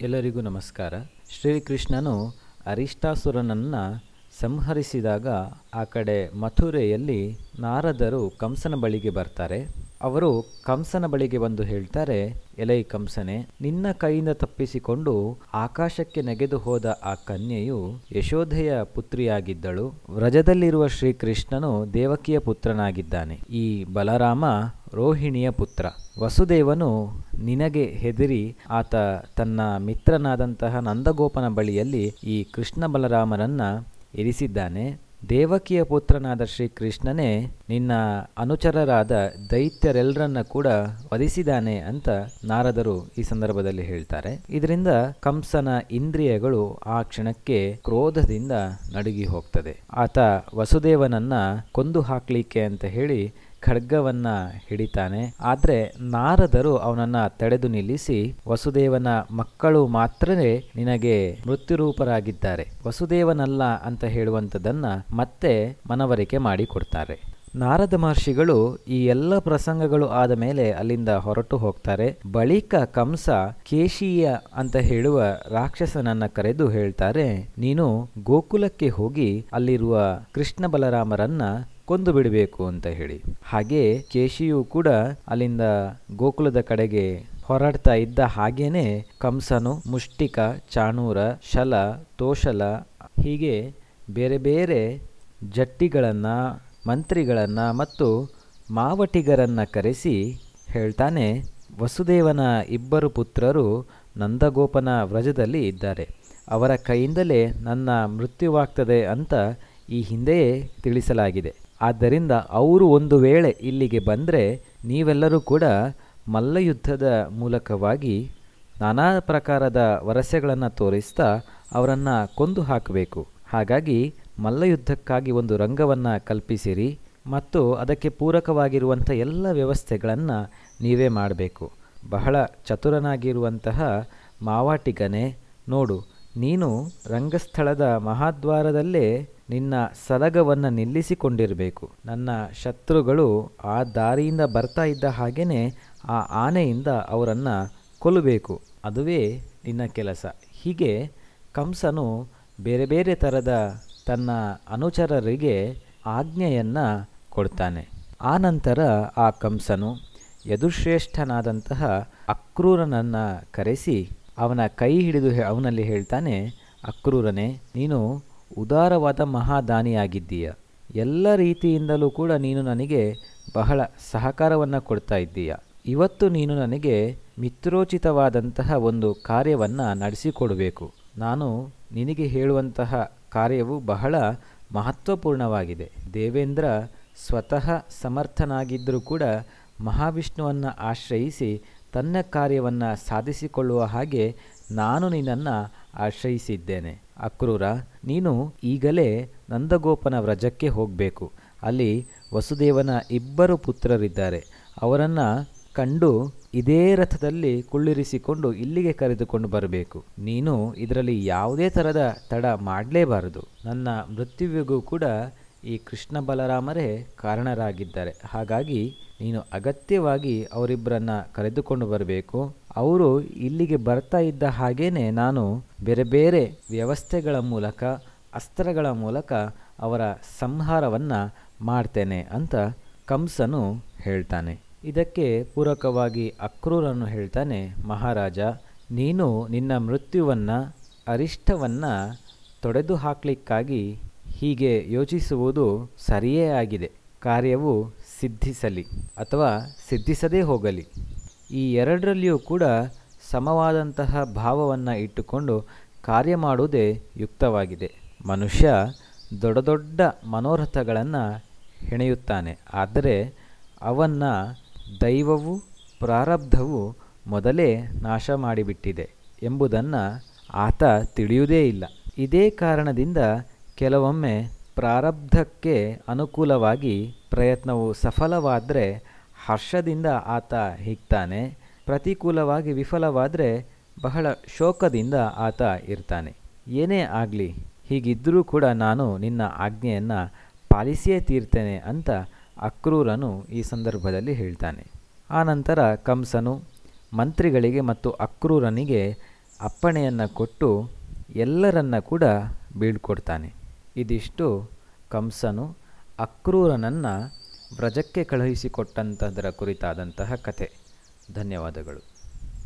ಎಲ್ಲರಿಗೂ ನಮಸ್ಕಾರ. ಶ್ರೀಕೃಷ್ಣನು ಅರಿಷ್ಟಾಸುರನನ್ನು ಸಂಹರಿಸಿದಾಗ ಆ ಕಡೆ ಮಥುರೆಯಲ್ಲಿ ನಾರದರು ಕಂಸನ ಬಳಿಗೆ ಬರ್ತಾರೆ. ಅವರು ಕಂಸನ ಬಳಿಗೆ ಬಂದು ಹೇಳ್ತಾರೆ, ಎಲೈ ಕಂಸನೆ, ನಿನ್ನ ಕೈಯಿಂದ ತಪ್ಪಿಸಿಕೊಂಡು ಆಕಾಶಕ್ಕೆ ನೆಗೆದು ಹೋದ ಆ ಕನ್ಯೆಯು ಯಶೋಧೆಯ ಪುತ್ರಿಯಾಗಿದ್ದಳು. ವ್ರಜದಲ್ಲಿರುವ ಶ್ರೀಕೃಷ್ಣನು ದೇವಕಿಯ ಪುತ್ರನಾಗಿದ್ದಾನೆ. ಈ ಬಲರಾಮ ರೋಹಿಣಿಯ ಪುತ್ರ. ವಸುದೇವನು ನಿನಗೆ ಹೆದರಿ ಆತ ತನ್ನ ಮಿತ್ರನಾದಂತಹ ನಂದಗೋಪನ ಬಳಿಯಲ್ಲಿ ಈ ಕೃಷ್ಣ ಬಲರಾಮನನ್ನ ಇರಿಸಿದ್ದಾನೆ. ದೇವಕಿಯ ಪುತ್ರನಾದ ಶ್ರೀಕೃಷ್ಣನೇ, ನಿನ್ನ ಅನುಚರರಾದ ದೈತ್ಯರೆಲ್ಲರನ್ನ ಕೂಡ ವಧಿಸಿದಾನೆ ಅಂತ ನಾರದರು ಈ ಸಂದರ್ಭದಲ್ಲಿ ಹೇಳ್ತಾರೆ. ಇದರಿಂದ ಕಂಸನ ಇಂದ್ರಿಯಗಳು ಆ ಕ್ಷಣಕ್ಕೆ ಕ್ರೋಧದಿಂದ ನಡುಗಿ ಹೋಗ್ತದೆ. ಆತ ವಸುದೇವನನ್ನ ಕೊಂದು ಹಾಕ್ಲಿಕ್ಕೆ ಅಂತ ಹೇಳಿ ಖಡ್ಗವನ್ನ ಹಿಡಿತಾನೆ. ಆದ್ರೆ ನಾರದರು ಅವನನ್ನ ತಡೆದು ನಿಲ್ಲಿಸಿ ವಸುದೇವನ ಮಕ್ಕಳು ಮಾತ್ರವೇ ನಿನಗೆ ಮೃತ್ಯುರೂಪರಾಗಿದ್ದಾರೆ. ವಸುದೇವನಲ್ಲ ಅಂತ ಹೇಳುವಂಥದ್ದನ್ನ ಮತ್ತೆ ಮನವರಿಕೆ ಮಾಡಿಕೊಡ್ತಾರೆ ನಾರದ ಮಹರ್ಷಿಗಳು ಈ ಎಲ್ಲ ಪ್ರಸಂಗಗಳು ಆದ ಮೇಲೆ ಅಲ್ಲಿಂದ ಹೊರಟು ಹೋಗ್ತಾರೆ. ಬಳಿಕ ಕಂಸ, ಕೇಶೀಯ ಅಂತ ಹೇಳುವ ರಾಕ್ಷಸನನ್ನ ಕರೆದು ಹೇಳ್ತಾರೆ, ನೀನು ಗೋಕುಲಕ್ಕೆ ಹೋಗಿ ಅಲ್ಲಿರುವ ಕೃಷ್ಣ ಬಲರಾಮರನ್ನ ಕೊಂದು ಬಿಡಬೇಕು ಅಂತ ಹೇಳಿ. ಹಾಗೆ ಕೇಶಿಯು ಕೂಡ ಅಲ್ಲಿಂದ ಗೋಕುಲದ ಕಡೆಗೆ ಹೊರಡ್ತಾ ಇದ್ದ ಹಾಗೇನೆ ಕಂಸನು, ಮುಷ್ಟಿಕ, ಚಾಣೂರ, ಶಲ ತೋಷಲ ಹೀಗೆ ಬೇರೆ ಬೇರೆ ಜಟ್ಟಿಗಳನ್ನು, ಮಂತ್ರಿಗಳನ್ನು ಮತ್ತು ಮಾವಟಿಗರನ್ನು ಕರೆಸಿ ಹೇಳ್ತಾನೆ, ವಸುದೇವನ ಇಬ್ಬರು ಪುತ್ರರು ನಂದಗೋಪನ ವ್ರಜದಲ್ಲಿ ಇದ್ದಾರೆ. ಅವರ ಕೈಯಿಂದಲೇ ನನ್ನ ಮೃತ್ಯುವಾಗ್ತದೆ ಅಂತ ಈ ಹಿಂದೆಯೇ ತಿಳಿಸಲಾಗಿದೆ. ಆದ್ದರಿಂದ ಅವರು ಒಂದು ವೇಳೆ ಇಲ್ಲಿಗೆ ಬಂದರೆ ನೀವೆಲ್ಲರೂ ಕೂಡ ಮಲ್ಲಯುದ್ಧದ ಮೂಲಕವಾಗಿ ನಾನಾ ಪ್ರಕಾರದ ವರಸೆಗಳನ್ನು ತೋರಿಸ್ತಾ ಅವರನ್ನು ಕೊಂದು ಹಾಕಬೇಕು. ಹಾಗಾಗಿ ಮಲ್ಲಯುದ್ಧಕ್ಕಾಗಿ ಒಂದು ರಂಗವನ್ನು ಕಲ್ಪಿಸಿರಿ ಮತ್ತು ಅದಕ್ಕೆ ಪೂರಕವಾಗಿರುವಂಥ ಎಲ್ಲ ವ್ಯವಸ್ಥೆಗಳನ್ನು ನೀವೇ ಮಾಡಬೇಕು. ಬಹಳ ಚತುರನಾಗಿರುವಂತಹ ಮಾವಾಟಿಗನೇ, ನೋಡು, ನೀನು ರಂಗಸ್ಥಳದ ಮಹಾದ್ವಾರದಲ್ಲೇ ನಿನ್ನ ಸಲಗವನ್ನು ನಿಲ್ಲಿಸಿಕೊಂಡಿರಬೇಕು. ನನ್ನ ಶತ್ರುಗಳು ಆ ದಾರಿಯಿಂದ ಬರ್ತಾ ಇದ್ದ ಹಾಗೇ ಆ ಆನೆಯಿಂದ ಅವರನ್ನು ಕೊಲ್ಲಬೇಕು. ಅದುವೇ ನಿನ್ನ ಕೆಲಸ. ಹೀಗೆ ಕಂಸನು ಬೇರೆ ಬೇರೆ ಥರದ ತನ್ನ ಅನುಚರರಿಗೆ ಆಜ್ಞೆಯನ್ನು ಕೊಡ್ತಾನೆ. ಆ ನಂತರ ಆ ಕಂಸನು ಯದುಶ್ರೇಷ್ಠನಾದಂತಹ ಅಕ್ರೂರನನ್ನು ಕರೆಸಿ ಅವನ ಕೈ ಹಿಡಿದು ಅವನಲ್ಲಿ ಹೇಳ್ತಾನೆ, ಅಕ್ರೂರನೇ, ನೀನು ಉದಾರವಾದ ಮಹಾದಾನಿಯಾಗಿದ್ದೀಯ. ಎಲ್ಲ ರೀತಿಯಿಂದಲೂ ಕೂಡ ನೀನು ನನಗೆ ಬಹಳ ಸಹಕಾರವನ್ನು ಕೊಡ್ತಾ ಇದ್ದೀಯ. ಇವತ್ತು ನೀನು ನನಗೆ ಮಿತ್ರೋಚಿತವಾದಂತಹ ಒಂದು ಕಾರ್ಯವನ್ನು ನಡೆಸಿಕೊಡಬೇಕು. ನಾನು ನಿನಗೆ ಹೇಳುವಂತಹ ಕಾರ್ಯವು ಬಹಳ ಮಹತ್ವಪೂರ್ಣವಾಗಿದೆ. ದೇವೇಂದ್ರ ಸ್ವತಃ ಸಮರ್ಥನಾಗಿದ್ದರೂ ಕೂಡ ಮಹಾವಿಷ್ಣುವನ್ನು ಆಶ್ರಯಿಸಿ ತನ್ನ ಕಾರ್ಯವನ್ನು ಸಾಧಿಸಿಕೊಳ್ಳುವ ಹಾಗೆ ನಾನು ನಿನ್ನನ್ನು ಆಶ್ರಯಿಸಿದ್ದೇನೆ. ಅಕ್ರೂರ, ನೀನು ಈಗಲೇ ನಂದಗೋಪನ ವ್ರಜಕ್ಕೆ ಹೋಗಬೇಕು. ಅಲ್ಲಿ ವಸುದೇವನ ಇಬ್ಬರು ಪುತ್ರರಿದ್ದಾರೆ. ಅವರನ್ನು ಕಂಡು ಇದೇ ರಥದಲ್ಲಿ ಕುಳ್ಳಿರಿಸಿಕೊಂಡು ಇಲ್ಲಿಗೆ ಕರೆದುಕೊಂಡು ಬರಬೇಕು. ನೀನು ಇದರಲ್ಲಿ ಯಾವುದೇ ಥರದ ತಡ ಮಾಡಲೇಬಾರದು. ನನ್ನ ಮೃತ್ಯುವಿಗೂ ಕೂಡ ಈ ಕೃಷ್ಣ ಬಲರಾಮರೇ ಕಾರಣರಾಗಿದ್ದಾರೆ. ಹಾಗಾಗಿ ನೀನು ಅಗತ್ಯವಾಗಿ ಅವರಿಬ್ಬರನ್ನ ಕರೆದುಕೊಂಡು ಬರಬೇಕು. ಅವರು ಇಲ್ಲಿಗೆ ಬರ್ತಾ ಇದ್ದ ಹಾಗೇನೆ ನಾನು ಬೇರೆ ಬೇರೆ ವ್ಯವಸ್ಥೆಗಳ ಮೂಲಕ, ಅಸ್ತ್ರಗಳ ಮೂಲಕ ಅವರ ಸಂಹಾರವನ್ನು ಮಾಡ್ತೇನೆ ಅಂತ ಕಂಸನು ಹೇಳ್ತಾನೆ. ಇದಕ್ಕೆ ಪೂರಕವಾಗಿ ಅಕ್ರೂರನು ಹೇಳ್ತಾನೆ, ಮಹಾರಾಜ, ನೀನು ನಿನ್ನ ಮೃತ್ಯುವನ್ನು, ಅರಿಷ್ಟವನ್ನು ತೊಡೆದು ಹಾಕಲಿಕ್ಕಾಗಿ ಹೀಗೆ ಯೋಚಿಸುವುದು ಸರಿಯೇ ಆಗಿದೆ. ಕಾರ್ಯವು ಸಿದ್ಧಿಸಲಿ ಅಥವಾ ಸಿದ್ಧಿಸದೇ ಹೋಗಲಿ. ಈ ಎರಡರಲ್ಲಿಯೂ ಕೂಡ ಸಮವಾದಂತಹ ಭಾವವನ್ನು ಇಟ್ಟುಕೊಂಡು ಕಾರ್ಯ ಮಾಡುವುದೇ ಯುಕ್ತವಾಗಿದೆ. ಮನುಷ್ಯ ದೊಡ್ಡ ದೊಡ್ಡ ಮನೋರಥಗಳನ್ನು ಹೆಣೆಯುತ್ತಾನೆ. ಆದರೆ ಅವನ್ನ ದೈವವು ಪ್ರಾರಬ್ಧವು ಮೊದಲೇ ನಾಶ ಮಾಡಿಬಿಟ್ಟಿದೆ ಎಂಬುದನ್ನು ಆತ ತಿಳಿಯುವುದೇ ಇಲ್ಲ. ಇದೇ ಕಾರಣದಿಂದ ಕೆಲವೊಮ್ಮೆ ಪ್ರಾರಬ್ಧಕ್ಕೆ ಅನುಕೂಲವಾಗಿ ಪ್ರಯತ್ನವು ಸಫಲವಾದರೆ ಹರ್ಷದಿಂದ ಆತ ಹಿಗ್ತಾನೆ, ಪ್ರತಿಕೂಲವಾಗಿ ವಿಫಲವಾದರೆ ಬಹಳ ಶೋಕದಿಂದ ಆತ ಇರ್ತಾನೆ. ಏನೇ ಆಗಲಿ ಹೀಗಿದ್ದರೂ ಕೂಡ ನಾನು ನಿನ್ನ ಆಜ್ಞೆಯನ್ನು ಪಾಲಿಸಿಯೇ ತೀರ್ತೇನೆ ಅಂತ ಅಕ್ರೂರನು ಈ ಸಂದರ್ಭದಲ್ಲಿ ಹೇಳ್ತಾನೆ. ಆನಂತರ ಕಂಸನು ಮಂತ್ರಿಗಳಿಗೆ ಮತ್ತು ಅಕ್ರೂರನಿಗೆ ಅಪ್ಪಣೆಯನ್ನು ಕೊಟ್ಟು ಎಲ್ಲರನ್ನ ಕೂಡ ಬೀಳ್ಕೊಡ್ತಾನೆ. ಇದಿಷ್ಟು ಕಂಸನು ಅಕ್ರೂರನನ್ನು ವ್ರಜಕ್ಕೆ ಕಳುಹಿಸಿಕೊಟ್ಟಂತಹದರ ಕುರಿತಾದಂತಹ ಕಥೆ. ಧನ್ಯವಾದಗಳು.